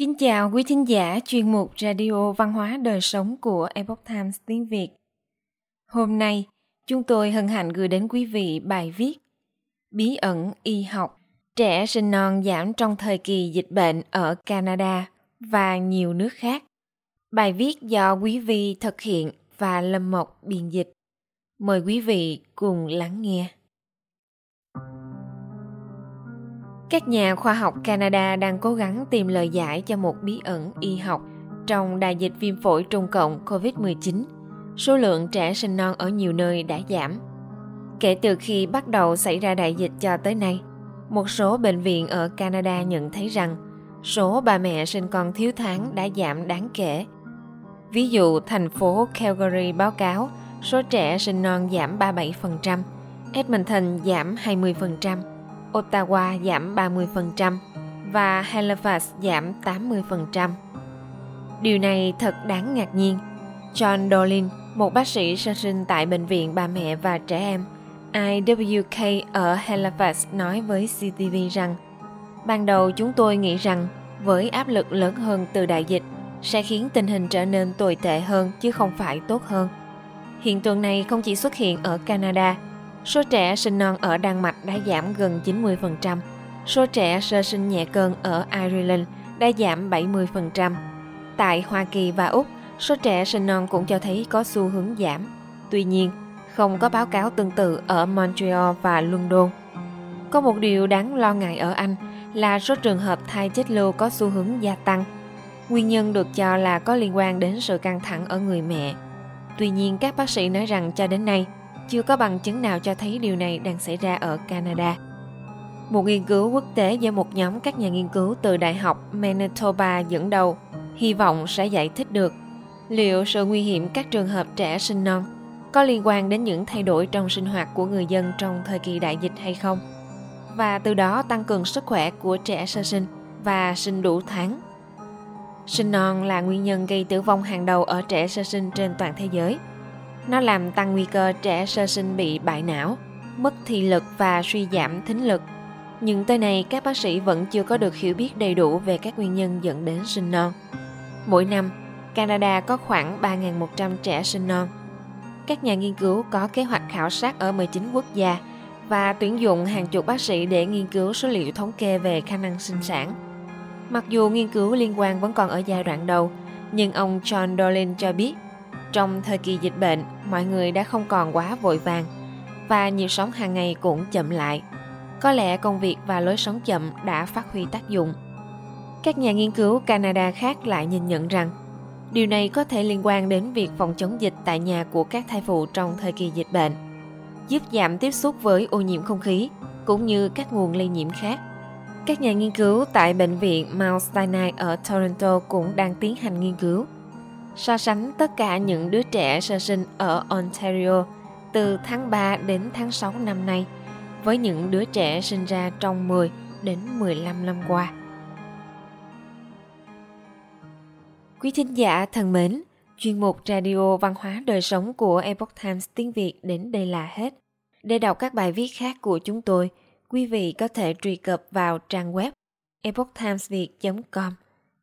Kính chào quý thính giả chuyên mục Radio Văn hóa Đời Sống của Epoch Times tiếng Việt. Hôm nay, chúng tôi hân hạnh gửi đến quý vị bài viết Bí ẩn y học, trẻ sinh non giảm trong thời kỳ dịch bệnh ở Canada và nhiều nước khác. Bài viết do quý vị thực hiện và Lâm Mộc biên dịch. Mời quý vị cùng lắng nghe. Các nhà khoa học Canada đang cố gắng tìm lời giải cho một bí ẩn y học trong đại dịch viêm phổi Trung Cộng COVID-19. Số lượng trẻ sinh non ở nhiều nơi đã giảm. Kể từ khi bắt đầu xảy ra đại dịch cho tới nay, một số bệnh viện ở Canada nhận thấy rằng số bà mẹ sinh con thiếu tháng đã giảm đáng kể. Ví dụ, thành phố Calgary báo cáo số trẻ sinh non giảm 37%, Edmonton giảm 20%, Ottawa giảm 30% và Halifax giảm 80%. Điều này thật đáng ngạc nhiên. John Dolin, một bác sĩ sơ sinh tại Bệnh viện Bà Mẹ và Trẻ Em IWK ở Halifax nói với CTV rằng Ban đầu chúng tôi nghĩ rằng với áp lực lớn hơn từ đại dịch sẽ khiến tình hình trở nên tồi tệ hơn chứ không phải tốt hơn. Hiện tượng này không chỉ xuất hiện ở Canada Số trẻ sinh non ở Đan Mạch đã giảm gần 90%. Số trẻ sơ sinh nhẹ cân ở Ireland đã giảm 70%. Tại Hoa Kỳ và Úc, số trẻ sinh non cũng cho thấy có xu hướng giảm. Tuy nhiên, không có báo cáo tương tự ở Montreal và London. Có một điều đáng lo ngại ở Anh là số trường hợp thai chết lưu có xu hướng gia tăng. Nguyên nhân được cho là có liên quan đến sự căng thẳng ở người mẹ. Tuy nhiên, các bác sĩ nói rằng cho đến nay, chưa có bằng chứng nào cho thấy điều này đang xảy ra ở Canada. Một nghiên cứu quốc tế do một nhóm các nhà nghiên cứu từ Đại học Manitoba dẫn đầu hy vọng sẽ giải thích được liệu sự nguy hiểm các trường hợp trẻ sinh non có liên quan đến những thay đổi trong sinh hoạt của người dân trong thời kỳ đại dịch hay không, và từ đó tăng cường sức khỏe của trẻ sơ sinh và sinh đủ tháng. Sinh non là nguyên nhân gây tử vong hàng đầu ở trẻ sơ sinh trên toàn thế giới – nó làm tăng nguy cơ trẻ sơ sinh bị bại não, mất thị lực và suy giảm thính lực. Nhưng tới nay các bác sĩ vẫn chưa có được hiểu biết đầy đủ về các nguyên nhân dẫn đến sinh non. Mỗi năm, Canada có khoảng 3.100 trẻ sinh non. Các nhà nghiên cứu có kế hoạch khảo sát ở 19 quốc gia và tuyển dụng hàng chục bác sĩ để nghiên cứu số liệu thống kê về khả năng sinh sản. Mặc dù nghiên cứu liên quan vẫn còn ở giai đoạn đầu, nhưng ông John Dolin cho biết trong thời kỳ dịch bệnh, mọi người đã không còn quá vội vàng và nhịp sống hàng ngày cũng chậm lại. Có lẽ công việc và lối sống chậm đã phát huy tác dụng. Các nhà nghiên cứu Canada khác lại nhìn nhận rằng điều này có thể liên quan đến việc phòng chống dịch tại nhà của các thai phụ trong thời kỳ dịch bệnh, giúp giảm tiếp xúc với ô nhiễm không khí cũng như các nguồn lây nhiễm khác. Các nhà nghiên cứu tại bệnh viện Mount Sinai ở Toronto cũng đang tiến hành nghiên cứu so sánh tất cả những đứa trẻ sơ sinh ở Ontario từ tháng 3 đến tháng 6 năm nay với những đứa trẻ sinh ra trong 10 đến 15 năm qua. Quý thính giả thân mến, chuyên mục Radio Văn hóa Đời Sống của Epoch Times tiếng Việt đến đây là hết. Để đọc các bài viết khác của chúng tôi, quý vị có thể truy cập vào trang web epochtimesviet.com.